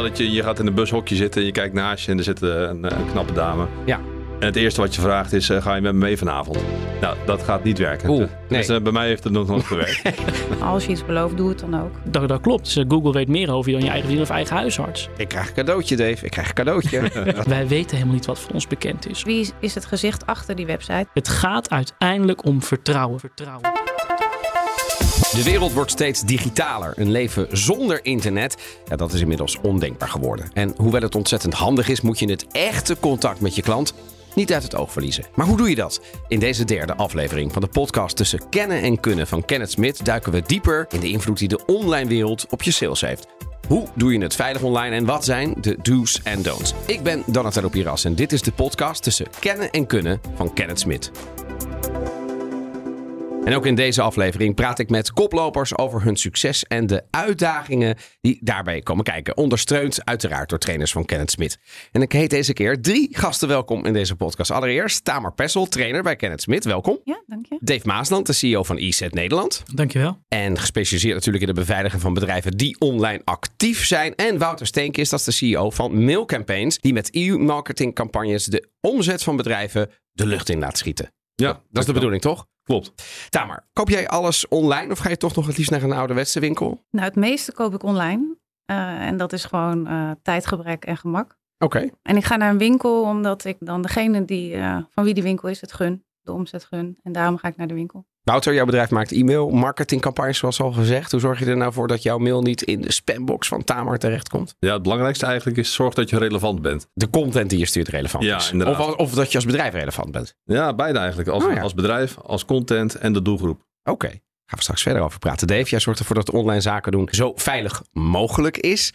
stel dat je, je gaat in een bushokje zitten en je kijkt naast je en er zit een, een knappe dame. Ja. En het eerste wat je vraagt is, eh, ga je met me mee vanavond? Nou, dat gaat niet werken. Oeh, dus nee. eh, bij mij heeft het nog nooit gewerkt. Als je iets belooft, doe het dan ook. Dat, dat klopt. Dus, eh, Google weet meer over je dan je eigen vriend of eigen huisarts. Ik krijg een cadeautje, Dave. Ik krijg een cadeautje. Wij weten helemaal niet wat van ons bekend is. Wie is- is het gezicht achter die website? Het gaat uiteindelijk om vertrouwen. vertrouwen. De wereld wordt steeds digitaler. Een leven zonder internet, ja, dat is inmiddels ondenkbaar geworden. En hoewel het ontzettend handig is, moet je het echte contact met je klant niet uit het oog verliezen. Maar hoe doe je dat? In deze derde aflevering van de podcast tussen kennen en kunnen van Kenneth Smit duiken we dieper in de invloed die de online wereld op je sales heeft. Hoe doe je het veilig online en wat zijn de do's en don'ts? Ik ben Donatello Piras en dit is de podcast tussen kennen en kunnen van Kenneth Smit. En ook in deze aflevering praat ik met koplopers over hun succes en de uitdagingen die daarbij komen kijken. Ondersteund uiteraard door trainers van Kenneth Smit. En ik heet deze keer drie gasten welkom in deze podcast. Allereerst Tamar Pessel, trainer bij Kenneth Smit. Welkom. Ja, dank je. Dave Maasland, de CEO van EZ Nederland. Dankjewel. En gespecialiseerd natuurlijk in de beveiliging van bedrijven die online actief zijn. En Wouter Steenkist, dat is de CEO van Mail Campaigns. Die met EU-marketingcampagnes de omzet van bedrijven de lucht in laat schieten. Ja, Dat is de bedoeling, toch? Klopt. Tamer, koop jij alles online of ga je toch nog het liefst naar een ouderwetse winkel? Nou, het meeste koop ik online. Eh, en dat is gewoon eh, tijdgebrek en gemak. Oké. En ik ga naar een winkel omdat ik dan degene die, eh, van wie die winkel is, het gun. De omzet gun. En daarom ga ik naar de winkel. Wouter, jouw bedrijf maakt e-mail marketingcampagnes zoals al gezegd. Hoe zorg je er nou voor dat jouw mail niet in de spambox van Tamer terechtkomt? Ja, het belangrijkste eigenlijk is zorg dat je relevant bent. De content die je stuurt relevant Ja, is. inderdaad. Of, of dat je als bedrijf relevant bent. Ja, beide eigenlijk. Als, Oh ja. als bedrijf, als content en de doelgroep. Oké, gaan we straks verder over praten. Dave, jij zorgt ervoor dat online zaken doen zo veilig mogelijk is.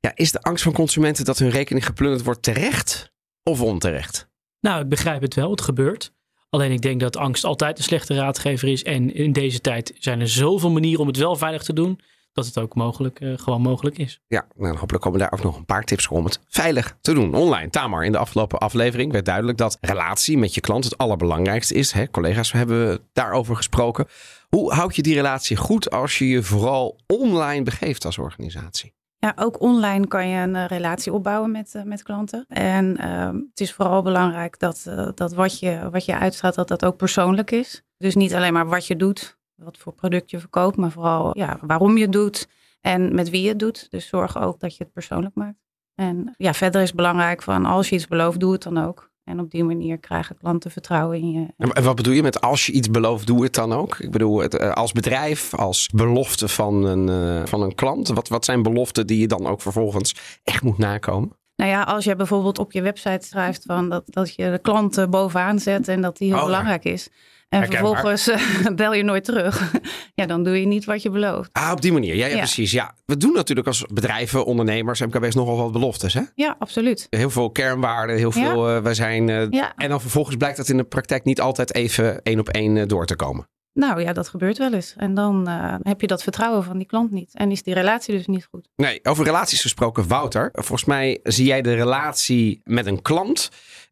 Ja, is de angst van consumenten dat hun rekening geplunderd wordt terecht of onterecht? Nou, ik begrijp het wel. Het gebeurt. Alleen ik denk dat angst altijd een slechte raadgever is. En in deze tijd zijn er zoveel manieren om het wel veilig te doen. Dat het ook mogelijk, eh, gewoon mogelijk is. Ja, nou, hopelijk komen daar ook nog een paar tips om het veilig te doen online. Tamar, in de afgelopen aflevering werd duidelijk dat relatie met je klant het allerbelangrijkste is. Hè? Collega's hebben daarover gesproken. Hoe houd je die relatie goed als je je vooral online begeeft als organisatie? Ja, ook online kan je een eh, relatie opbouwen met, eh, met klanten. En ehm, het is vooral belangrijk dat, eh, dat wat, je, wat je uitstraalt, dat dat ook persoonlijk is. Dus niet alleen maar wat je doet, wat voor product je verkoopt, maar vooral ja, waarom je het doet en met wie je het doet. Dus zorg ook dat je het persoonlijk maakt. En ja, verder is het belangrijk van als je iets belooft, doe het dan ook. En op die manier krijgen klanten vertrouwen in je. En wat bedoel je met als je iets belooft, doe het dan ook? Ik bedoel, het, eh, als bedrijf, als belofte van een, eh, van een klant. Wat, wat zijn beloften die je dan ook vervolgens echt moet nakomen? Nou ja, als je bijvoorbeeld op je website schrijft van dat, dat je de klant eh, bovenaan zet en dat die heel Oh, belangrijk is. En vervolgens eh, bel je nooit terug. ja, dan doe je niet wat je belooft. Ah, op die manier. Ja, ja, Ja. precies. Ja. We doen natuurlijk als bedrijven, ondernemers, MKB's nogal wat beloftes. Hè? Ja, absoluut. Heel veel kernwaarden, heel veel. eh, wij zijn. eh, Ja. En dan vervolgens blijkt dat in de praktijk niet altijd even één op één door te komen. Nou ja, dat gebeurt wel eens. En dan heb je dat vertrouwen van die klant niet. En is die relatie dus niet goed. Nee, over relaties gesproken, Wouter. Volgens mij zie jij de relatie met een klant.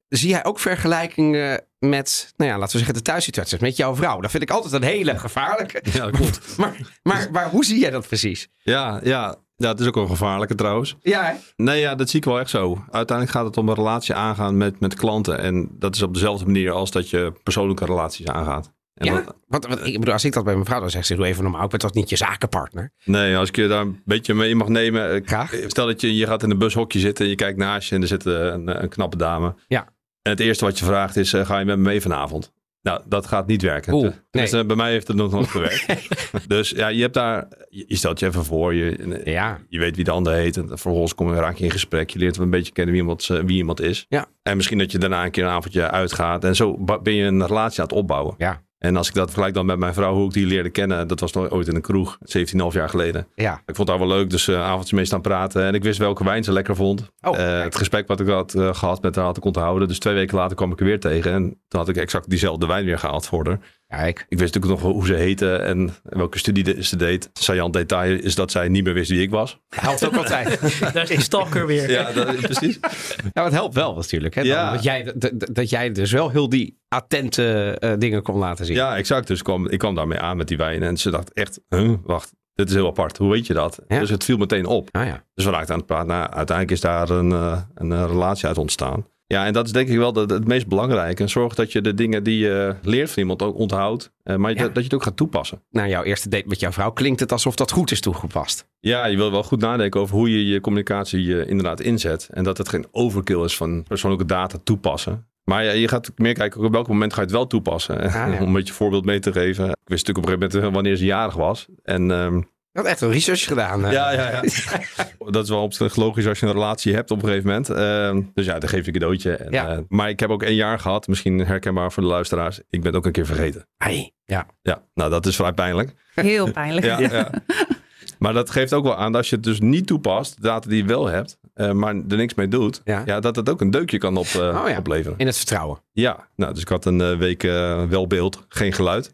Zie jij ook vergelijkingen met, nou ja, laten we zeggen, de thuissituatie met jouw vrouw? Dat vind ik altijd een hele gevaarlijke. Ja, klopt. Maar, maar, maar hoe zie jij dat precies? Ja, ja, ja, het is ook wel gevaarlijke trouwens. Ja, hè? Nee, ja, dat zie ik wel echt zo. Uiteindelijk gaat het om een relatie aangaan met, met klanten. En dat is op dezelfde manier als dat je persoonlijke relaties aangaat. En ja? dat- Want, want ik bedoel, als ik dat bij mijn vrouw dan zeg, ze doe even normaal. Ik ben toch niet je zakenpartner? nee, als ik je daar een beetje mee mag nemen. eh, Graag. Stel dat je, je gaat in een bushokje zitten en je kijkt naast je en er zit eh, een, een knappe dame. Ja. En het eerste wat je vraagt is, eh, ga je met me mee vanavond? Nou, dat gaat niet werken. Oeh, Tenminste, nee. bij mij heeft het nog nooit gewerkt. dus ja, je hebt daar, je, je stelt je even voor, je, Ja. je weet wie de ander heet. En vervolgens kom je, raak je in gesprek. Je leert wel een beetje kennen wie iemand, eh, wie iemand is. Ja. En misschien dat je daarna een keer een avondje uitgaat. En zo ben je een relatie aan het opbouwen. Ja. En als ik dat vergelijk dan met mijn vrouw, hoe ik die leerde kennen. Dat was nog ooit in een kroeg, 17,5 jaar geleden. Ja. Ik vond haar wel leuk, dus eh avondjes mee staan praten. En ik wist welke wijn ze lekker vond. Oh, Eh, het gesprek wat ik had eh, gehad met haar had ik onthouden. Dus twee weken later kwam ik er weer tegen. En toen had ik exact diezelfde wijn weer gehaald voor haar. Kijk. Ik wist natuurlijk nog wel hoe ze heette en welke studie de- ze deed. Saillant detail is dat zij niet meer wist wie ik was. Helpt ook altijd. Daar is stalker weer. Ja, dat, precies. Ja, maar het helpt wel natuurlijk. Hè? Ja. Dat, jij, dat, dat jij dus wel heel die attente eh, dingen kon laten zien. Ja, exact. Dus ik kwam, ik kwam daarmee aan met die wijn. En ze dacht echt, huh, wacht, dit is heel apart. Hoe weet je dat? Ja. Dus het viel meteen op. Ah ja. Dus we raakten aan het praten. Nou, uiteindelijk is daar een, eh, een eh, relatie uit ontstaan. Ja, en dat is denk ik wel de- de- het meest belangrijke. En zorg dat je de dingen die je leert van iemand ook onthoudt. eh, maar Ja. dat je het ook gaat toepassen. Na jouw eerste date met jouw vrouw klinkt het alsof dat goed is toegepast. Ja, je wil wel goed nadenken over hoe je je communicatie eh, inderdaad inzet. En dat het geen overkill is van persoonlijke data toepassen. Maar ja, je gaat meer kijken op welk moment ga je het wel toepassen. Ah, ja. Om een beetje voorbeeld mee te geven. Ik wist natuurlijk op een gegeven moment wanneer ze jarig was. En ehm, had echt een research gedaan. eh. Ja, ja, ja. dat is wel op zich logisch als je een relatie hebt op een gegeven moment. Ehm, dus ja, dan geef je een cadeautje. En, Ja. eh, maar ik heb ook één jaar gehad, misschien herkenbaar voor de luisteraars. Ik ben het ook een keer vergeten. Ai, ja. Ja, nou dat is vrij pijnlijk. Heel pijnlijk. Ja, ja. Maar dat geeft ook wel aan dat als je het dus niet toepast, de data die je wel hebt, eh, maar er niks mee doet, Ja. ja. dat het ook een deukje kan op, Oh ja. opleveren. In het vertrouwen. Ja, nou, dus ik had een week wel beeld, geen geluid.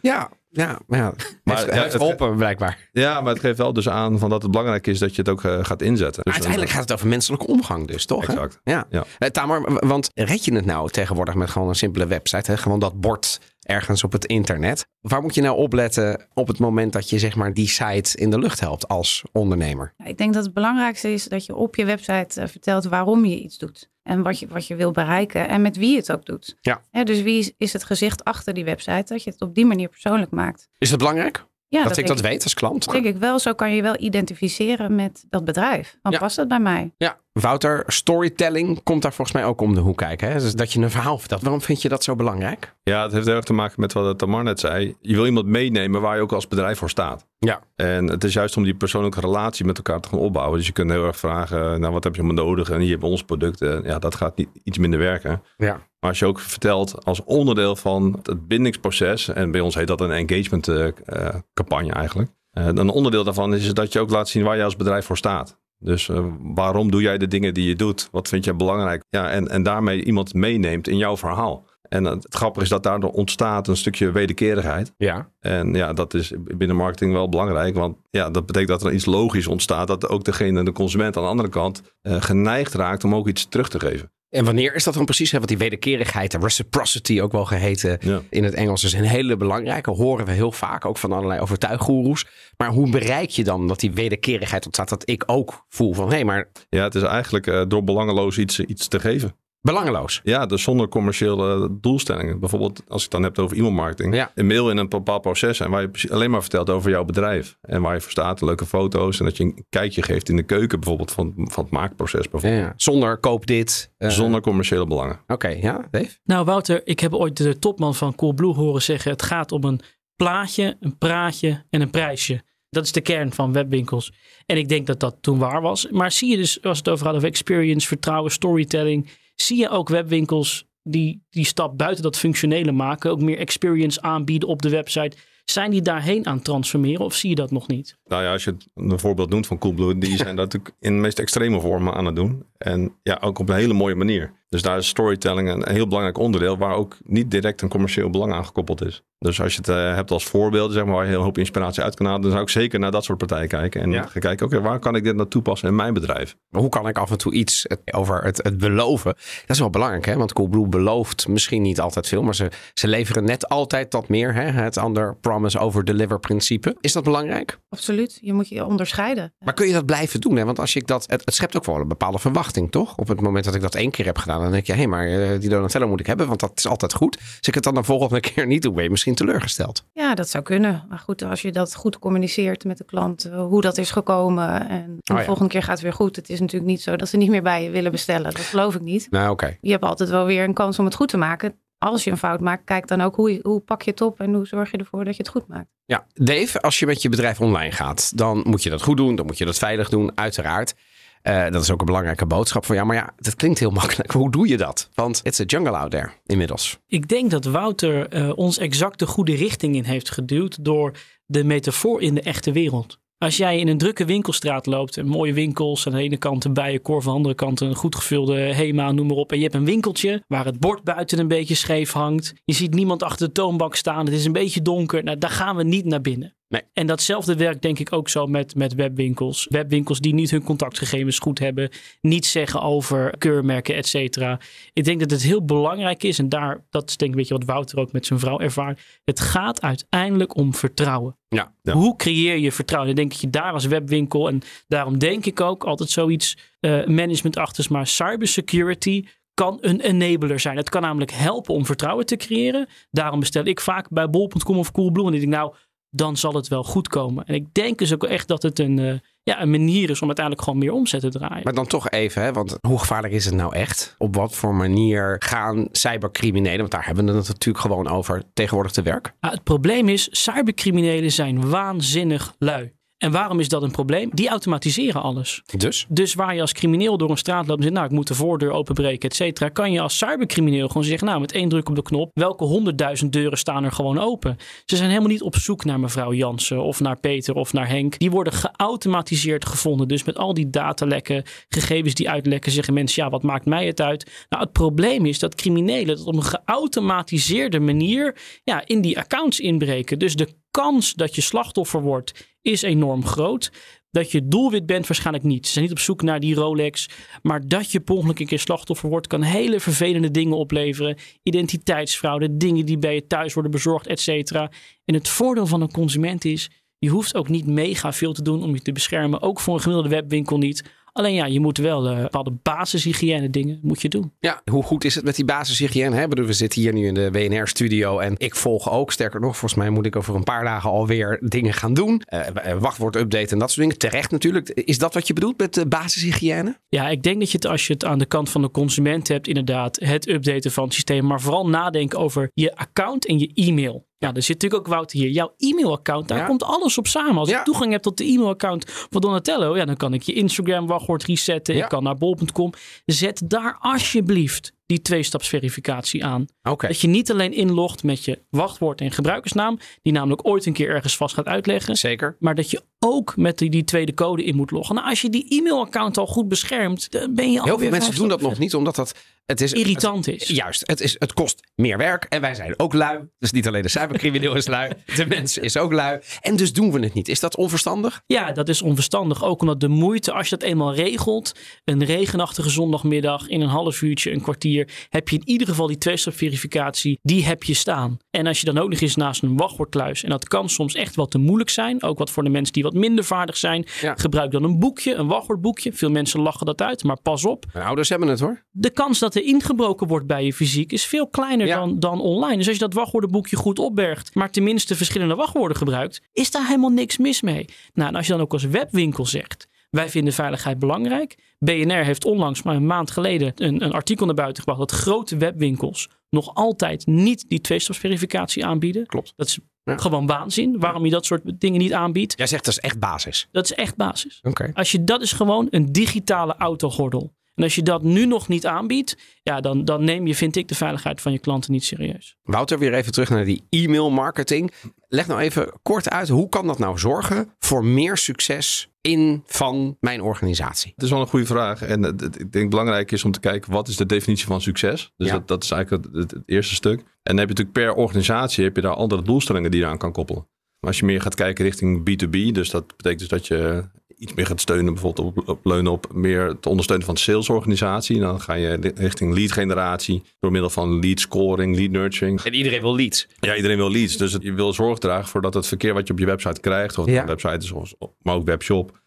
Ja, ja, maar ja. Maar heeft, ja, heeft het- geholpen blijkbaar. Ja, maar het geeft wel dus aan van dat het belangrijk is dat je het ook eh, gaat inzetten. Dus uiteindelijk gaat het over menselijke omgang dus, toch? hè? Exact. Ja. Ja. Tamer, w- want red je het nou tegenwoordig met gewoon een simpele website? Hè? Gewoon dat bord ergens op het internet. Waar moet je nou opletten op het moment dat je zeg maar die site in de lucht helpt als ondernemer? Ik denk dat het belangrijkste is dat je op je website eh, vertelt waarom je iets doet. En wat je, wat je wil bereiken en met wie je het ook doet. Ja. Dus wie is, is het gezicht achter die website? Dat je het op die manier persoonlijk maakt. Is het belangrijk Ja, dat, ik dat weet als klant? denk ik wel. Zo kan je wel identificeren met dat bedrijf. Dan Ja. past het bij mij. Ja, Wouter, storytelling komt daar volgens mij ook om de hoek kijken. Hè? Dus dat je een verhaal vertelt. Waarom vind je dat zo belangrijk? Ja, het heeft heel erg te maken met wat Tamar net zei. Je wil iemand meenemen waar je ook als bedrijf voor staat. Ja. En het is juist om die persoonlijke relatie met elkaar te gaan opbouwen. Dus je kunt heel erg vragen, nou wat heb je allemaal nodig? En hier hebben we ons producten. Ja, dat gaat niet, iets minder werken. Ja. Maar als je ook vertelt als onderdeel van het bindingsproces. En bij ons heet dat een engagement eh, eh, campagne eigenlijk. Eh, dan een onderdeel daarvan is dat je ook laat zien waar je als bedrijf voor staat. Dus eh, waarom doe jij de dingen die je doet? Wat vind jij belangrijk? Ja, en, en daarmee iemand meeneemt in jouw verhaal. En het grappige is dat daardoor ontstaat een stukje wederkerigheid. Ja. En ja, dat is binnen marketing wel belangrijk. Want ja, dat betekent dat er iets logisch ontstaat. Dat ook degene, de consument aan de andere kant, eh, geneigd raakt om ook iets terug te geven. En wanneer is dat dan precies? Want die wederkerigheid, de reciprocity ook wel geheten Ja. in het Engels, is een hele belangrijke. Horen we heel vaak, ook van allerlei overtuiggoeroes. Maar hoe bereik je dan dat die wederkerigheid ontstaat? Dat ik ook voel van, hé, hey, maar Ja, het is eigenlijk eh, door belangeloos iets, iets te geven. Belangeloos. Ja, dus zonder commerciële doelstellingen. Bijvoorbeeld als ik het dan heb over e-mailmarketing. Ja. Een mail in een bepaald proces en waar je alleen maar vertelt over jouw bedrijf. En waar je voor staat, leuke foto's. En dat je een kijkje geeft in de keuken bijvoorbeeld van, van het maakproces. Bijvoorbeeld. ja. Zonder koop dit. eh, Zonder commerciële belangen. Oké, ja, Dave? Nou, Wouter, ik heb ooit de topman van Coolblue horen zeggen: het gaat om een plaatje, een praatje en een prijsje. Dat is de kern van webwinkels. En ik denk dat dat toen waar was. Maar zie je dus, als het over hadden, over experience, vertrouwen, storytelling. Zie je ook webwinkels die die stap buiten dat functionele maken, ook meer experience aanbieden op de website. Zijn die daarheen aan het transformeren of zie je dat nog niet? Nou ja, als je het een voorbeeld noemt van Coolblue, die zijn dat natuurlijk in de meest extreme vormen aan het doen. En ja, ook op een hele mooie manier. Dus daar is storytelling een heel belangrijk onderdeel waar ook niet direct een commercieel belang aan gekoppeld is. Dus als je het eh, hebt als voorbeeld, zeg maar, waar je heel hoop inspiratie uit kan halen, dan zou ik zeker naar dat soort partijen kijken. En Ja. gaan kijken, oké, waar kan ik dit nou toepassen in mijn bedrijf? Maar hoe kan ik af en toe iets het- over het, het beloven? Dat is wel belangrijk, hè? Want Coolblue belooft misschien niet altijd veel, maar ze, ze leveren net altijd wat meer. Hè? Het under promise over deliver principe. Is dat belangrijk? Absoluut. Je moet je onderscheiden. Maar kun je dat blijven doen? Hè? Want als ik dat, het, het schept ook wel een bepaalde verwachting, toch? Op het moment dat ik dat één keer heb gedaan, dan denk je, hé, maar eh, die Donatello moet ik hebben, want dat is altijd goed. Als ik het dan de volgende keer niet doe, ben je misschien teleurgesteld. Ja, dat zou kunnen. Maar goed, als je dat goed communiceert met de klant, eh, hoe dat is gekomen. En de Oh ja. volgende keer gaat het weer goed. Het is natuurlijk niet zo dat ze niet meer bij je willen bestellen. Dat geloof ik niet. Nou, oké. Je hebt altijd wel weer een kans om het goed te maken. Als je een fout maakt, kijk dan ook hoe, je, hoe pak je het op en hoe zorg je ervoor dat je het goed maakt. Ja, Dave, als je met je bedrijf online gaat, dan moet je dat goed doen. Dan moet je dat veilig doen, uiteraard. Eh, dat is ook een belangrijke boodschap voor jou. Maar ja, dat klinkt heel makkelijk. Hoe doe je dat? Want it's a jungle out there inmiddels. Ik denk dat Wouter eh, ons exact de goede richting in heeft geduwd door de metafoor in de echte wereld. Als jij in een drukke winkelstraat loopt, en mooie winkels, aan de ene kant een bijenkorf, aan de andere kant een goed gevulde Hema, noem maar op. En je hebt een winkeltje waar het bord buiten een beetje scheef hangt. Je ziet niemand achter de toonbank staan, het is een beetje donker. Nou, daar gaan we niet naar binnen. Nee. En datzelfde werkt denk ik ook zo met, met webwinkels. Webwinkels die niet hun contactgegevens goed hebben, niet zeggen over keurmerken, et cetera. Ik denk dat het heel belangrijk is, en daar, dat is denk ik een beetje wat Wouter ook met zijn vrouw ervaart. Het gaat uiteindelijk om vertrouwen. Ja. Ja. Hoe creëer je vertrouwen? Ik denk dat je daar als webwinkel, en daarom denk ik ook altijd zoiets eh managementachtigs, maar cybersecurity kan een enabler zijn. Het kan namelijk helpen om vertrouwen te creëren. Daarom bestel ik vaak bij bol.com of Coolblue. En ik denk, nou, dan zal het wel goed komen. En ik denk dus ook echt dat het een, eh, ja, een manier is om uiteindelijk gewoon meer omzet te draaien. Maar dan toch even, hè, want hoe gevaarlijk is het nou echt? Op wat voor manier gaan cybercriminelen, want daar hebben we het natuurlijk gewoon over, tegenwoordig te werk? Ah, het probleem is, cybercriminelen zijn waanzinnig lui. En waarom is dat een probleem? Die automatiseren alles. Dus? Dus waar je als crimineel door een straat loopt en zegt, nou, ik moet de voordeur openbreken, et cetera, kan je als cybercrimineel gewoon zeggen, nou, met één druk op de knop, welke honderdduizend deuren staan er gewoon open? Ze zijn helemaal niet op zoek naar mevrouw Jansen of naar Peter of naar Henk. Die worden geautomatiseerd gevonden. Dus met al die datalekken, gegevens die uitlekken, zeggen mensen, ja, wat maakt mij het uit? Nou, het probleem is dat criminelen dat op een geautomatiseerde manier ja, in die accounts inbreken. Dus de kans dat je slachtoffer wordt is enorm groot. Dat je doelwit bent, waarschijnlijk niet. Ze zijn niet op zoek naar die Rolex. Maar dat je per ongeluk een keer slachtoffer wordt, kan hele vervelende dingen opleveren. Identiteitsfraude, dingen die bij je thuis worden bezorgd, et cetera. En het voordeel van een consument is, je hoeft ook niet mega veel te doen om je te beschermen. Ook voor een gemiddelde webwinkel niet. Alleen ja, je moet wel eh, bepaalde basishygiëne dingen moet je doen. Ja, hoe goed is het met die basishygiëne? Hè? Bedoel, We zitten hier nu in de WNR-studio en ik volg ook. Sterker nog, volgens mij moet ik over een paar dagen alweer dingen gaan doen. Eh, eh, wachtwoord update en dat soort dingen. Terecht natuurlijk. Is dat wat je bedoelt met uh, basishygiëne? Ja, ik denk dat je het als je het aan de kant van de consument hebt, inderdaad, het updaten van het systeem. Maar vooral nadenken over je account en je e-mail. Ja, er zit natuurlijk ook Wouter hier. Jouw e-mailaccount, daar Ja. komt alles op samen. Als Ja. ik toegang heb tot de e-mailaccount van Donatello, ja, dan kan ik je Instagram wachtwoord resetten. Ja. Ik kan naar bol.com. Zet daar alsjeblieft die tweestapsverificatie aan. Dat je niet alleen inlogt met je wachtwoord en gebruikersnaam, die namelijk ooit een keer ergens vast gaat uitleggen. Zeker. Maar dat je ook met die, die tweede code in moet loggen. Nou, als je die e-mailaccount al goed beschermt, dan ben je Heel alweer veel mensen doen dat nog niet, omdat dat het is irritant is. Juist, het, is, het kost meer werk en wij zijn ook lui. Dus niet alleen de cybercrimineel is lui, de mens is ook lui. En dus doen we het niet. Is dat onverstandig? Ja, dat is onverstandig. Ook omdat de moeite, als je dat eenmaal regelt, een regenachtige zondagmiddag in een half uurtje, een kwartier, heb je in ieder geval die tweestapverificatie, die heb je staan. En als je dan ook nog eens naast een wachtwoordkluis, en dat kan soms echt wat te moeilijk zijn, ook wat voor de mensen die wat minder vaardig zijn, Ja. gebruik dan een boekje, een wachtwoordboekje. Veel mensen lachen dat uit, maar pas op. Mijn ouders hebben het hoor. de kans dat er ingebroken wordt bij je fysiek is veel kleiner Ja. dan, dan online. Dus als je dat wachtwoordenboekje goed opbergt, maar tenminste verschillende wachtwoorden gebruikt, is daar helemaal niks mis mee. Nou, en als je dan ook als webwinkel zegt, wij vinden veiligheid belangrijk. BNR heeft onlangs, maar een maand geleden, een, een artikel naar buiten gebracht dat grote webwinkels nog altijd niet die tweestapsverificatie aanbieden. Klopt. Dat is Ja. gewoon waanzin, waarom je dat soort dingen niet aanbiedt. Jij zegt dat is echt basis. Dat is echt basis. Oké. Als je dat is gewoon een digitale autogordel. En als je dat nu nog niet aanbiedt, ja, dan, dan neem je, vind ik, de veiligheid van je klanten niet serieus. Wouter, weer even terug naar die e-mail marketing. Leg nou even kort uit, hoe kan dat nou zorgen voor meer succes in van mijn organisatie? Het is wel een goede vraag. En ik denk belangrijk is om te kijken wat is de definitie van succes. Dus Ja. dat, dat is eigenlijk het, het- het eerste stuk. En dan heb je natuurlijk per organisatie heb je daar andere doelstellingen die je aan kan koppelen. Maar als je meer gaat kijken richting B2B, dus dat betekent dus dat je iets meer gaat steunen, bijvoorbeeld op, op leunen op meer het ondersteunen van de salesorganisatie. Dan ga je ri- richting lead generatie door middel van lead scoring, lead nurturing. En iedereen wil leads. Ja, iedereen wil leads. Dus het- je wil zorg dragen voor dat het verkeer wat je op je website krijgt, of Ja. een website is, of, maar ook webshop.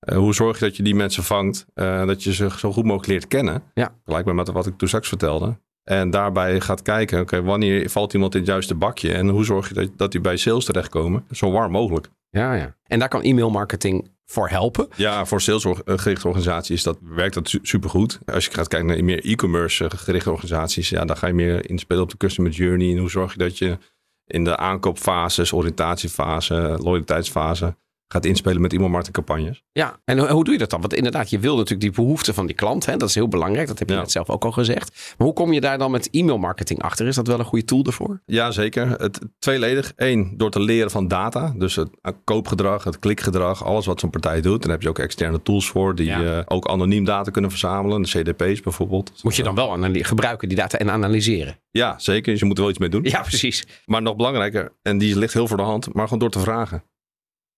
eh, hoe zorg je dat je die mensen vangt, eh, dat je ze zo goed mogelijk leert kennen? Ja. Gelijk met wat ik toen straks vertelde. En daarbij gaat kijken, oké, wanneer valt iemand in het juiste bakje? En hoe zorg je dat, dat die bij sales terechtkomen? Zo warm mogelijk. Ja, ja. En daar kan e-mail marketing voor helpen. Ja, voor salesgerichte organisaties dat, werkt dat su- supergoed. Als je gaat kijken naar meer e-commerce eh, gerichte organisaties, ja, dan ga je meer inspelen op de customer journey. En hoe zorg je dat je in de aankoopfases, oriëntatiefase, loyaliteitsfase gaat inspelen met e-mail marketingcampagnes. Ja, en hoe doe je dat dan? Want inderdaad, je wil natuurlijk die behoeften van die klant. Hè? Dat is heel belangrijk. Dat heb je Ja. net zelf ook al gezegd. Maar hoe kom je daar dan met e-mail marketing achter? Is dat wel een goede tool daarvoor? Ja, zeker. Het tweeledig. Eén, door te leren van data. Dus het koopgedrag, het klikgedrag, alles wat zo'n partij doet. Daar heb je ook externe tools voor die Ja. eh, ook anoniem data kunnen verzamelen. De CDP's bijvoorbeeld. Moet je dan wel gebruiken die data en analyseren? Ja, zeker. Dus je moet er wel iets mee doen. Ja, precies. Maar nog belangrijker, en die ligt heel voor de hand, maar gewoon door te vragen.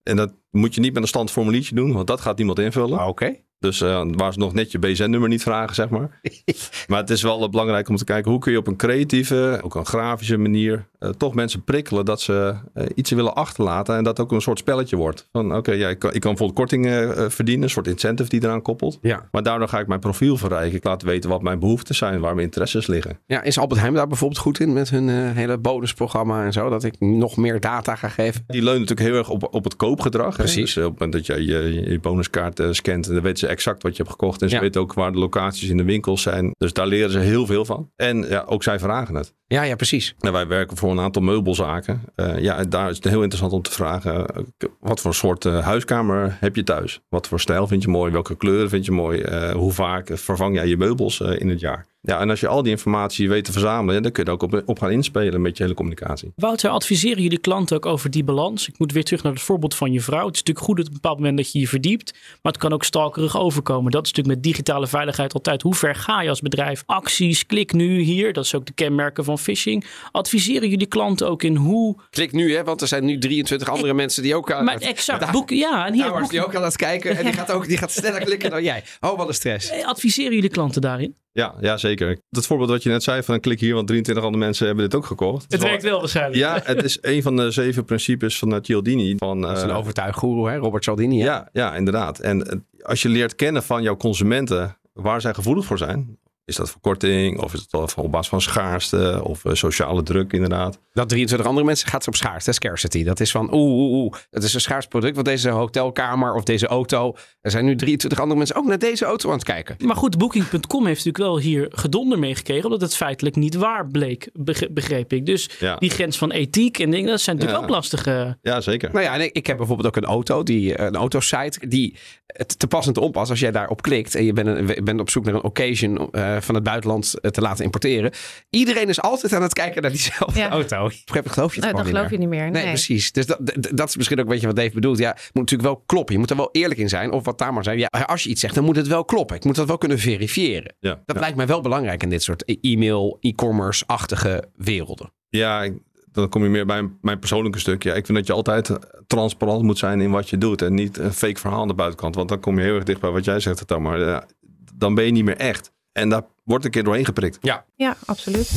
En dat moet je niet met een stand formuliertje doen, want dat gaat niemand invullen. Ah, Oké. Dus uh, waar ze nog net je BZN-nummer niet vragen, zeg maar. maar het is wel belangrijk om te kijken hoe kun je op een creatieve, ook een grafische manier, uh, toch mensen prikkelen dat ze uh, iets willen achterlaten. En dat ook een soort spelletje wordt. Van oké, okay, ja, ik, kan, ik kan bijvoorbeeld kortingen verdienen, een soort incentive die eraan koppelt. Ja. Maar daardoor ga ik mijn profiel verrijken. Ik laat weten wat mijn behoeften zijn, waar mijn interesses liggen. Ja, is Albert Heijn daar bijvoorbeeld goed in met hun hele bonusprogramma en zo? Dat ik nog meer data ga geven? Die leunen natuurlijk heel erg op, op het koopgedrag. Precies. Dus op het moment dat je je, je bonuskaart scant, dan weten ze exact wat je hebt gekocht. En ze Ja. weten ook waar de locaties in de winkels zijn. Dus daar leren ze heel veel van. En ja, ook zij vragen het. Ja, ja, precies. Nou, wij werken voor een aantal meubelzaken. Eh, ja, en daar is het heel interessant om te vragen: eh, wat voor soort eh, huiskamer heb je thuis? Wat voor stijl vind je mooi? Welke kleuren vind je mooi? Hoe vaak vervang jij je meubels in het jaar? Ja, en als je al die informatie weet te verzamelen, dan kun je er ook op, op gaan inspelen met je hele communicatie. Wouter, adviseren jullie klanten ook over die balans? Ik moet weer terug naar het voorbeeld van je vrouw. Het is natuurlijk goed op een bepaald moment dat je je verdiept, maar het kan ook stalkerig overkomen. Dat is natuurlijk met digitale veiligheid altijd. Hoe ver ga je als bedrijf? Acties, klik nu hier. Dat is ook de kenmerken van phishing. Adviseren jullie klanten ook in hoe... Klik nu, hè, want er zijn nu 23 andere mensen die ook aan Maar het- exact, Daar- boeken, ja. En hier boeken. die ook aan het kijken en die gaat, ook, die gaat sneller klikken dan jij. Oh, wat een stress. Eh, Adviseren jullie klanten daarin? Ja, ja, zeker. Dat voorbeeld wat je net zei van klik hier, want 23 andere mensen hebben dit ook gekocht. Het werkt wel waarschijnlijk. Ja, het is een van de zeven principes van Cialdini. Van, Dat is een eh, overtuiggoeroe, hè? Robert Cialdini. hè? Ja, ja, inderdaad. En eh, als je leert kennen van jouw consumenten waar zij gevoelig voor zijn. Is dat verkorting of is het wel van- op basis van schaarste of eh, sociale druk inderdaad. Dat 23 andere mensen gaat ze op schaarste, scarcity. Dat is van oeh, oeh, oeh. Het is een schaars product, want deze hotelkamer of deze auto. Er zijn nu 23 andere mensen ook naar deze auto aan het kijken. Maar goed, Booking.com heeft natuurlijk wel hier gedonder mee gekregen, omdat het feitelijk niet waar bleek, beg- begreep ik. Dus Ja. die grens van ethiek en dingen, dat zijn natuurlijk Ja. ook lastige. Ja, zeker. Nou ja, en ik, ik heb bijvoorbeeld ook een auto, die, eh, een autosite, die het te pas en te onpas, als jij daarop klikt en je bent, een- je bent op zoek naar een occasion eh, van het buitenland eh, te laten importeren. Iedereen is altijd aan het kijken naar diezelfde Ja. auto. Op een geloof je het Nou, niet geloof meer. je niet meer. Nee, precies. Dus dat, dat- is misschien ook een beetje wat Dave bedoelt. Ja, het moet natuurlijk wel kloppen. Je moet er wel eerlijk in zijn. Of wat daar maar zijn. Ja, als je iets zegt, dan moet het wel kloppen. Ik moet dat wel kunnen verifiëren. Ja, Dat ja. lijkt mij wel belangrijk in dit soort e- e-mail, e-commerce-achtige werelden. Ja, ik- dan kom je meer bij mijn persoonlijke stuk. Ja, ik vind dat je altijd eh, transparant moet zijn in wat je doet. En niet een fake verhaal aan de buitenkant. Want dan kom je heel erg dicht bij wat jij zegt, Tamar. Ja, dan ben je niet meer echt. En daar wordt een keer doorheen geprikt. Ja, absoluut.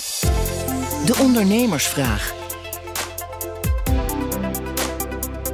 De ondernemersvraag.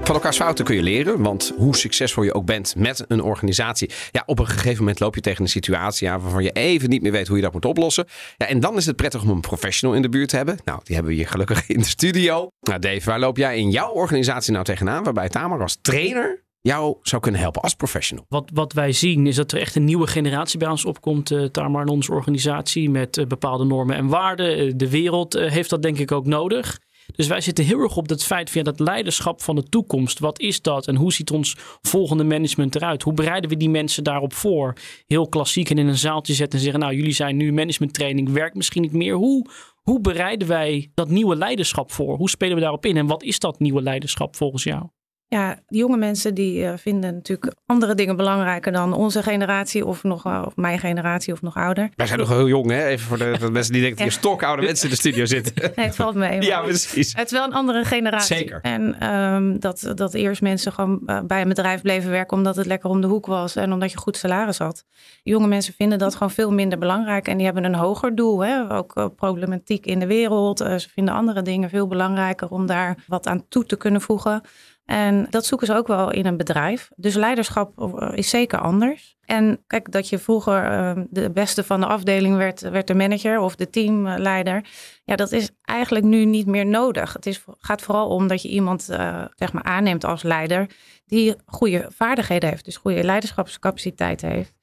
Van elkaars fouten kun je leren, want hoe succesvol je ook bent met een organisatie, ja, op een gegeven moment loop je tegen een situatie aan waarvan je even niet meer weet hoe je dat moet oplossen. Ja, en dan is het prettig om een professional in de buurt te hebben. Nou, die hebben we hier gelukkig in de studio. Nou, Dave, waar loop jij in jouw organisatie nou tegenaan, waarbij Tamer als trainer jou zou kunnen helpen als professional? Wat, wat wij zien is dat er echt een nieuwe generatie bij ons opkomt, eh Tamar, in onze organisatie, met eh, bepaalde normen en waarden. Eh, de wereld heeft dat denk ik ook nodig. Dus wij zitten heel erg op dat feit van dat leiderschap van de toekomst. Wat is dat en hoe ziet ons volgende management eruit? Hoe bereiden we die mensen daarop voor? Heel klassiek en in een zaaltje zetten en zeggen: Nou, jullie zijn nu managementtraining, werkt misschien niet meer. Hoe, hoe bereiden wij dat nieuwe leiderschap voor? Hoe spelen we daarop in en wat is dat nieuwe leiderschap volgens jou? Ja, die jonge mensen die eh, vinden natuurlijk andere dingen belangrijker dan onze generatie of nog wel- of mijn generatie of nog ouder. Wij zijn nog heel jong, hè? Even voor de, voor de mensen die denken dat hier stokoude mensen in de studio zitten. Nee, het valt mee. ja, precies. Het is wel een andere generatie. Zeker. En ehm, dat, dat eerst mensen gewoon eh, bij een bedrijf bleven werken omdat het lekker om de hoek was en omdat je goed salaris had. Jonge mensen vinden dat gewoon veel minder belangrijk en die hebben een hoger doel. Hè? Ook eh, problematiek in de wereld. Ze vinden andere dingen veel belangrijker om daar wat aan toe te kunnen voegen. En dat zoeken ze ook wel in een bedrijf. Dus leiderschap eh, is zeker anders. En kijk, dat je vroeger eh, de beste van de afdeling werd, werd de manager of de teamleider. Ja, dat is eigenlijk nu niet meer nodig. Het is, gaat vooral om dat je iemand eh, zeg maar aanneemt als leider die goede vaardigheden heeft, dus goede leiderschapscapaciteit heeft.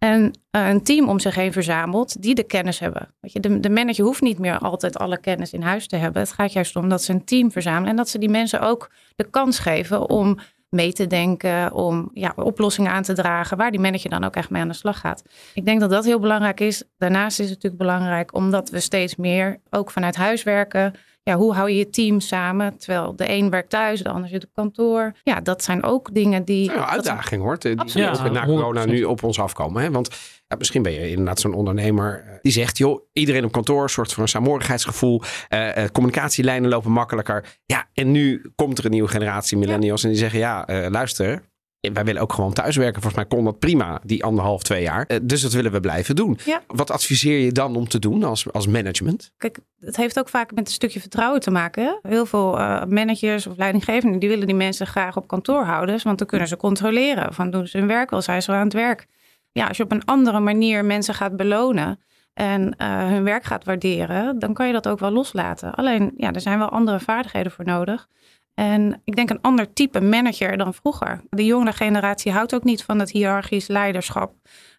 En eh, een team om zich heen verzamelt die de kennis hebben. Je, de, de manager hoeft niet meer altijd alle kennis in huis te hebben. Het gaat juist om dat ze een team verzamelen en dat ze die mensen ook de kans geven om mee te denken, om ja, oplossingen aan te dragen, waar die manager dan ook echt mee aan de slag gaat. Ik denk dat dat heel belangrijk is. Daarnaast is het natuurlijk belangrijk omdat we steeds meer ook vanuit huis werken. Ja, hoe hou je je team samen? Terwijl de een werkt thuis, de ander zit op kantoor. Ja, dat zijn ook dingen die... Nou, uitdaging hoor. Die Absoluut. ook Ja, na corona 100%. nu op ons afkomen. Hè? Want ja, misschien ben je inderdaad zo'n ondernemer eh, die zegt... joh, iedereen op kantoor zorgt voor een saamhorigheidsgevoel. eh, eh, communicatielijnen lopen makkelijker. Ja, en nu komt er een nieuwe generatie millennials... en die zeggen, ja, eh, luister... Wij willen ook gewoon thuiswerken. Volgens mij kon dat prima, die anderhalf, twee jaar. Eh, dus dat willen we blijven doen. Ja. Wat adviseer je dan om te doen als, als management? Kijk, het heeft ook vaak met een stukje vertrouwen te maken. Heel veel eh, managers of leidinggevenden, die willen die mensen graag op kantoor houden. Want dan kunnen ze controleren. Van doen ze hun werk wel, zijn ze aan het werk. Ja, als je op een andere manier mensen gaat belonen en eh, hun werk gaat waarderen, dan kan je dat ook wel loslaten. Alleen, ja, er zijn wel andere vaardigheden voor nodig. En ik denk een ander type manager dan vroeger. De jongere generatie houdt ook niet van het hiërarchisch leiderschap.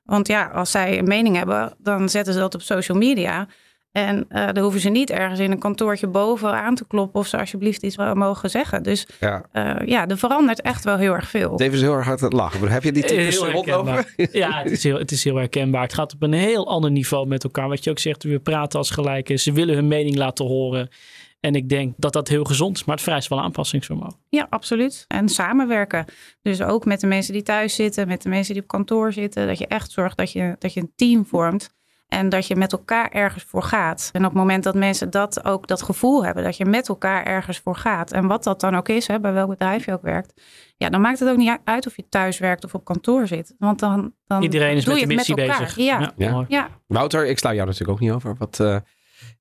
Want ja, als zij een mening hebben, dan zetten ze dat op social media. En eh dan hoeven ze niet ergens in een kantoortje boven aan te kloppen of ze alsjeblieft iets wel mogen zeggen. Dus Ja. eh, ja, er verandert echt wel heel erg veel. Dave is heel erg hard aan het lachen. Heb je die types over? Ja, het is, heel, het is heel herkenbaar. Het gaat op een heel ander niveau met elkaar. Wat je ook zegt, we praten als gelijken. Ze willen hun mening laten horen. En ik denk dat dat heel gezond is, maar het vereist wel aanpassingsvermogen. Ja, absoluut. En samenwerken. Dus ook met de mensen die thuis zitten, met de mensen die op kantoor zitten. Dat je echt zorgt dat je, dat je een team vormt. En dat je met elkaar ergens voor gaat. En op het moment dat mensen dat ook dat gevoel hebben, dat je met elkaar ergens voor gaat. En wat dat dan ook is, hè, bij welk bedrijf je ook werkt. Ja, dan maakt het ook niet uit of je thuis werkt of op kantoor zit. Want dan, dan Iedereen is doe met je de het missie met elkaar. bezig. Ja. Ja. Ja. Wouter, ik sla jou natuurlijk ook niet over. Wat eh,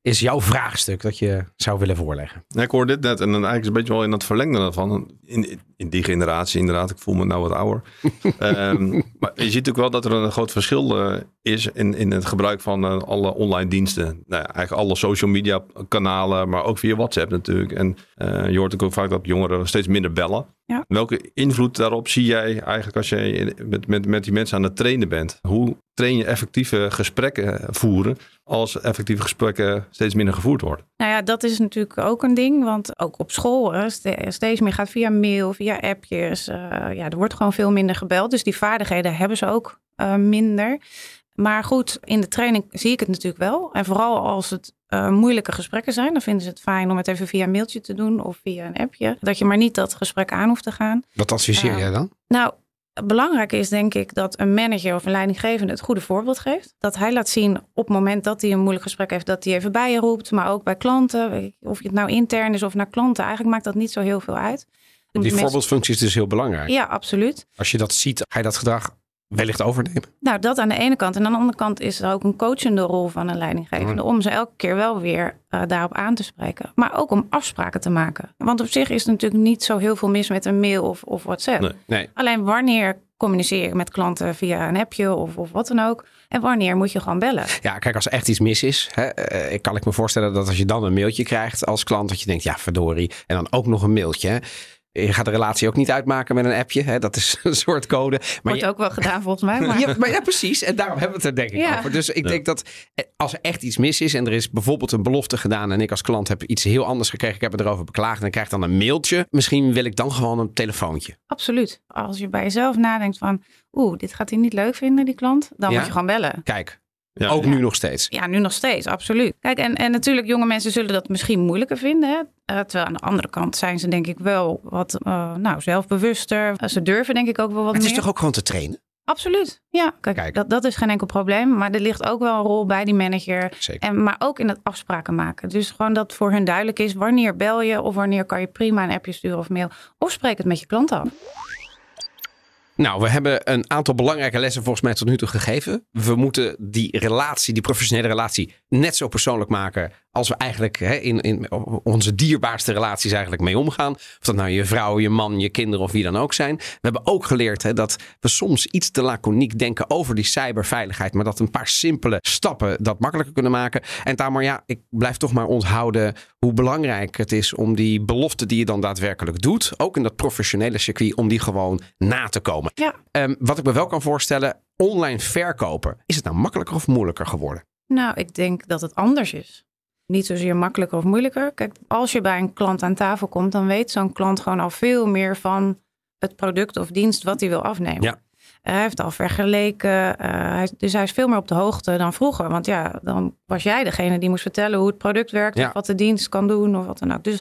is jouw vraagstuk dat je zou willen voorleggen? Ik hoor dit net en dan eigenlijk is een beetje wel in het verlengde daarvan. In, in die generatie inderdaad, ik voel me nou wat ouder. Ehm, maar je ziet natuurlijk wel dat er een groot verschil eh, is in, in het gebruik van eh, alle online diensten. Nou ja, eigenlijk alle social media kanalen, maar ook via WhatsApp natuurlijk. En eh, je hoort ook vaak dat jongeren steeds minder bellen. Ja. Welke invloed daarop zie jij eigenlijk als je met, met, met die mensen aan het trainen bent? Hoe train je effectieve gesprekken voeren als effectieve gesprekken steeds minder gevoerd worden? Nou ja, dat is natuurlijk ook een ding. Want ook op school steeds meer gaat via mail, via appjes. eh, ja, er wordt gewoon veel minder gebeld. Dus die vaardigheden hebben ze ook eh, minder. Maar goed, in de training zie ik het natuurlijk wel. En vooral als het eh, moeilijke gesprekken zijn, dan vinden ze het fijn om het even via een mailtje te doen of via een appje. Dat je maar niet dat gesprek aan hoeft te gaan. Wat adviseer jij dan? Nou, belangrijk is denk ik dat een manager of een leidinggevende het goede voorbeeld geeft. Dat hij laat zien op het moment dat hij een moeilijk gesprek heeft, dat hij even bij je roept. Maar ook bij klanten, of het nou intern is of naar klanten. Eigenlijk maakt dat niet zo heel veel uit. Die Mensen- voorbeeldfunctie is dus heel belangrijk. Ja, absoluut. Als je dat ziet, ga je dat gedrag wellicht overnemen. Nou, dat aan de ene kant. En aan de andere kant is er ook een coachende rol van een leidinggevende. Om ze elke keer wel weer eh, daarop aan te spreken. Maar ook om afspraken te maken. Want op zich is er natuurlijk niet zo heel veel mis met een mail of, of WhatsApp. Nee. Nee. Alleen wanneer communiceer je met klanten via een appje of, of wat dan ook. En wanneer moet je gewoon bellen. Ja, kijk, als er echt iets mis is, hè, eh, kan ik me voorstellen dat als je dan een mailtje krijgt als klant, dat je denkt, ja, verdorie. En dan ook nog een mailtje. hè. Je gaat de relatie ook niet uitmaken met een appje. Hè? Dat is een soort code. Maar Wordt je- ook wel gedaan volgens mij. Maar... Ja, maar ja, precies. En daarom hebben we het er denk ik Ja. over. Dus ik Ja. denk dat eh, als er echt iets mis is en er is bijvoorbeeld een belofte gedaan en ik als klant heb iets heel anders gekregen, ik heb me erover beklaagd en ik krijg dan een mailtje. Misschien wil ik dan gewoon een telefoontje. Absoluut. Als je bij jezelf nadenkt van... oeh, dit gaat hij niet leuk vinden, die klant. Dan Ja? moet je gewoon bellen. Kijk, Ja, ook nu nog steeds. Ja, nu nog steeds, absoluut. Kijk, en, en natuurlijk, jonge mensen zullen dat misschien moeilijker vinden. Hè? Eh, terwijl aan de andere kant zijn ze denk ik wel wat eh, nou, zelfbewuster. Eh, ze durven denk ik ook wel wat Maar het is meer. toch ook gewoon te trainen? Absoluut, ja. Kijk, Kijk. Dat, dat is geen enkel probleem. Maar er ligt ook wel een rol bij die manager. Zeker. En, maar ook in het afspraken maken. Dus gewoon dat voor hun duidelijk is. Wanneer bel je of wanneer kan je prima een appje sturen of mail. Of spreek het met je klant af. Nou, we hebben een aantal belangrijke lessen volgens mij tot nu toe gegeven. We moeten die relatie, die professionele relatie, net zo persoonlijk maken als we eigenlijk hè, in, in onze dierbaarste relaties eigenlijk mee omgaan. Of dat nou je vrouw, je man, je kinderen of wie dan ook zijn. We hebben ook geleerd hè, dat we soms iets te laconiek denken over die cyberveiligheid. Maar dat een paar simpele stappen dat makkelijker kunnen maken. En Tamar, ja, ik blijf toch maar onthouden hoe belangrijk het is om die belofte die je dan daadwerkelijk doet, ook in dat professionele circuit, om die gewoon na te komen. Ja. Ehm, wat ik me wel kan voorstellen, online verkopen. Is het nou makkelijker of moeilijker geworden? Nou, ik denk dat het anders is. Niet zozeer makkelijker of moeilijker. Kijk, als je bij een klant aan tafel komt, dan weet zo'n klant gewoon al veel meer van het product of dienst wat hij wil afnemen. Ja. hij heeft al vergeleken. eh, dus hij is veel meer op de hoogte dan vroeger. Want ja, dan was jij degene die moest vertellen hoe het product werkt. Ja. Of wat de dienst kan doen of wat dan ook. Dus,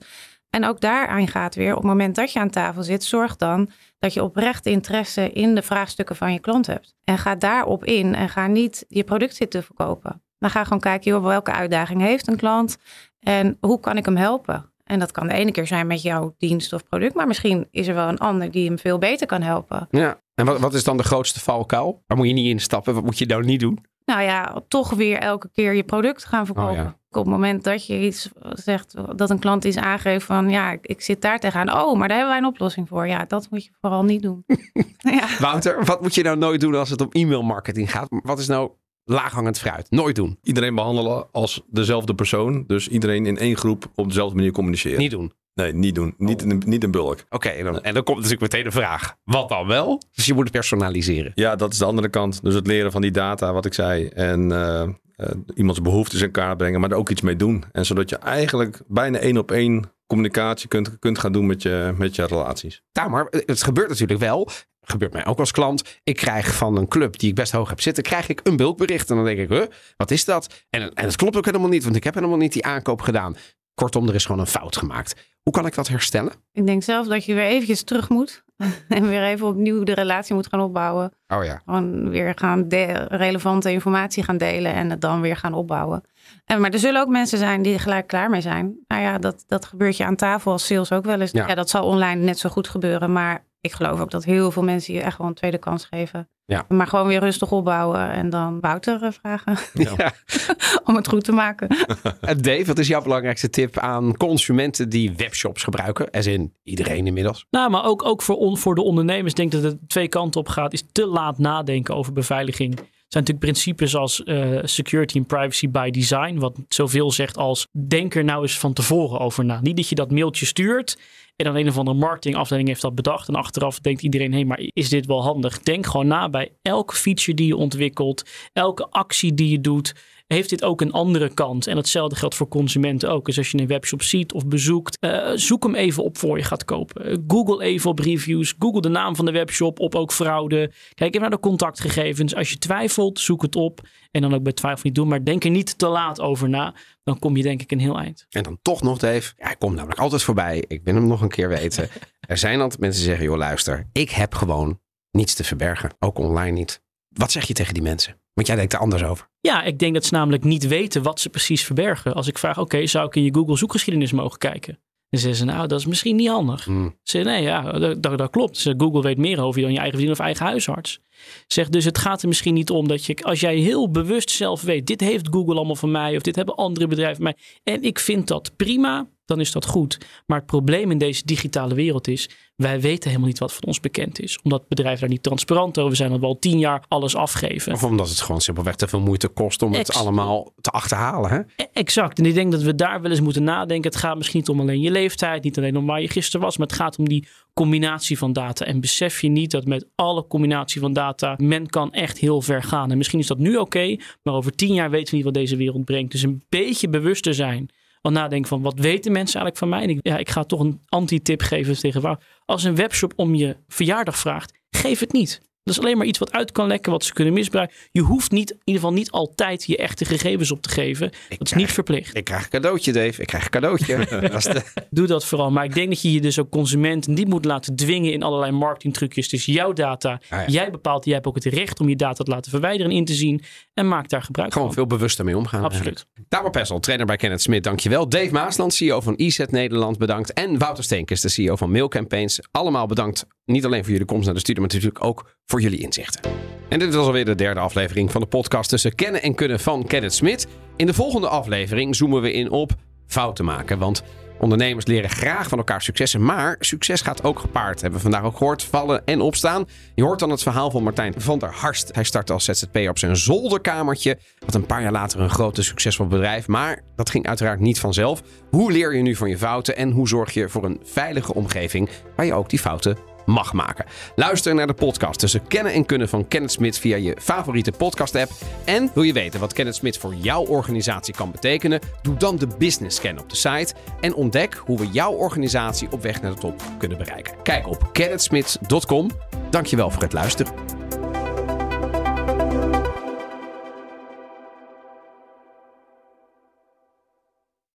en ook daaraan gaat weer, op het moment dat je aan tafel zit, zorg dan dat je oprecht interesse in de vraagstukken van je klant hebt. En ga daarop in en ga niet je product zitten verkopen. Dan ga gewoon kijken, joh, welke uitdaging heeft een klant en hoe kan ik hem helpen? En dat kan de ene keer zijn met jouw dienst of product, maar misschien is er wel een ander die hem veel beter kan helpen. Ja. En wat, wat is dan de grootste valkuil? Waar moet je niet instappen? Wat moet je nou niet doen? Nou ja, toch weer elke keer je product gaan verkopen. Oh ja. Op het moment dat je iets zegt, dat een klant iets aangeeft van ja, ik, ik zit daar tegenaan. Oh, maar daar hebben wij een oplossing voor. Ja, dat moet je vooral niet doen. ja. Wouter, wat moet je nou nooit doen als het om e-mail marketing gaat? Wat is nou laaghangend fruit? Nooit doen. Iedereen behandelen als dezelfde persoon. Dus iedereen in één groep op dezelfde manier communiceren. Niet doen. Nee, niet doen. Niet, in, niet in bulk. Oké, en, dan, en dan komt natuurlijk meteen de vraag. Wat dan wel? Dus je moet het personaliseren. Ja, dat is de andere kant. Dus het leren van die data, wat ik zei. En eh, eh, iemands behoeftes in kaart brengen, maar er ook iets mee doen. En zodat je eigenlijk bijna één op één communicatie kunt, kunt gaan doen met je, met je relaties. Ja, maar het gebeurt natuurlijk wel. Gebeurt mij ook als klant. Ik krijg van een club die ik best hoog heb zitten, krijg ik een bulkbericht. En dan denk ik, huh, wat is dat? En, en het klopt ook helemaal niet, want ik heb helemaal niet die aankoop gedaan. Kortom, er is gewoon een fout gemaakt. Hoe kan ik dat herstellen? Ik denk zelf dat je weer eventjes terug moet. En weer even opnieuw de relatie moet gaan opbouwen. Oh ja. Gewoon weer gaan relevante informatie gaan delen en het dan weer gaan opbouwen. En, maar er zullen ook mensen zijn die er gelijk klaar mee zijn. Nou ja, dat, dat gebeurt je aan tafel als sales ook wel eens. Ja. Ja. dat zal online net zo goed gebeuren. Maar ik geloof ook dat heel veel mensen je echt wel een tweede kans geven. Ja. Maar gewoon weer rustig opbouwen en dan Wouter eh, vragen ja. om het goed te maken. En Dave, wat is jouw belangrijkste tip aan consumenten die webshops gebruiken? As in iedereen inmiddels. Nou, maar ook, ook voor, on- voor de ondernemers denk ik dat het twee kanten op gaat. Is te laat nadenken over beveiliging. Er zijn natuurlijk principes als eh, security and privacy by design. Wat zoveel zegt als denk er nou eens van tevoren over na. Niet dat je dat mailtje stuurt en dan een of andere marketingafdeling heeft dat bedacht. En achteraf denkt iedereen, hé, hey, maar is dit wel handig? Denk gewoon na bij elke feature die je ontwikkelt. Elke actie die je doet. Heeft dit ook een andere kant? En hetzelfde geldt voor consumenten ook. Dus als je een webshop ziet of bezoekt, eh, zoek hem even op voor je gaat kopen. Eh, Google even op reviews. Google de naam van de webshop op ook fraude. Kijk even naar de contactgegevens. Als je twijfelt, zoek het op. En dan ook bij twijfel niet doen. Maar denk er niet te laat over na. Dan kom je denk ik een heel eind. En dan toch nog, Dave. Ja, hij komt namelijk altijd voorbij. Ik wil hem nog een keer weten. er zijn altijd mensen die zeggen, joh luister. Ik heb gewoon niets te verbergen. Ook online niet. Wat zeg je tegen die mensen? Want jij denkt er anders over. Ja, ik denk dat ze namelijk niet weten wat ze precies verbergen. Als ik vraag, oké, zou ik in je Google zoekgeschiedenis mogen kijken? Dan zeggen ze, nou, dat is misschien niet handig. Hmm. Ze zeggen, nee, ja, dat, dat, klopt. Google weet meer over je dan je eigen vriendin of eigen huisarts. Zeg, dus het gaat er misschien niet om dat je, als jij heel bewust zelf weet, dit heeft Google allemaal van mij, of dit hebben andere bedrijven van mij, en ik vind dat prima, dan is dat goed. Maar het probleem in deze digitale wereld is, wij weten helemaal niet wat van ons bekend is. Omdat bedrijven daar niet transparant over zijn, dat we al tien jaar alles afgeven. Of omdat het gewoon simpelweg te veel moeite kost om het allemaal te achterhalen. Hè? E- Exact. En ik denk dat we daar wel eens moeten nadenken. Het gaat misschien niet om alleen je leeftijd, niet alleen om waar je gisteren was, maar het gaat om die combinatie van data. En besef je niet dat met alle combinatie van data men kan echt heel ver gaan. En misschien is dat nu oké, maar over tien jaar weten we niet wat deze wereld brengt. Dus een beetje bewuster zijn. Want nadenken van wat weten mensen eigenlijk van mij? En ik, ja, ik ga toch een anti-tip geven tegen waar. Als een webshop om je verjaardag vraagt, geef het niet. Dat is alleen maar iets wat uit kan lekken, wat ze kunnen misbruiken. Je hoeft niet, in ieder geval niet altijd je echte gegevens op te geven. dat is krijg- niet verplicht. Ik krijg een cadeautje, Dave. Ik krijg een cadeautje. De- Doe dat vooral. Maar ik denk dat je je dus ook consument niet moet laten dwingen in allerlei marketingtrucjes. Het is jouw data. Ah, ja. Jij bepaalt, jij hebt ook het recht om je data te laten verwijderen en in te zien. En maak daar gebruik Gewoon van. veel bewuster mee omgaan. Absoluut. Tamar Pessel, trainer bij Kenneth Smit, dankjewel. Dave Maasland, CEO van EZ Nederland, bedankt. En Wouter Steenkes, de CEO van Mail Campaigns. Allemaal bedankt. Niet alleen voor jullie komst naar de studio, maar natuurlijk ook voor jullie inzichten. En dit was alweer de derde aflevering van de podcast tussen kennen en kunnen van Kenneth Smit. In de volgende aflevering zoomen we in op fouten maken. Want ondernemers leren graag van elkaar successen. Maar succes gaat ook gepaard. Hebben we vandaag ook gehoord. Vallen en opstaan. Je hoort dan het verhaal van Martijn van der Harst. Hij startte als ZZP'er op zijn zolderkamertje. Had een paar jaar later een groot succesvol bedrijf. Maar dat ging uiteraard niet vanzelf. Hoe leer je nu van je fouten? En hoe zorg je voor een veilige omgeving waar je ook die fouten mag maken. Luister naar de podcast tussen kennen en kunnen van Kenneth Smit via je favoriete podcast app. En wil je weten wat Kenneth Smit voor jouw organisatie kan betekenen? Doe dan de business scan op de site en ontdek hoe we jouw organisatie op weg naar de top kunnen bereiken. Kijk op kennethsmit.com. Dankjewel voor het luisteren.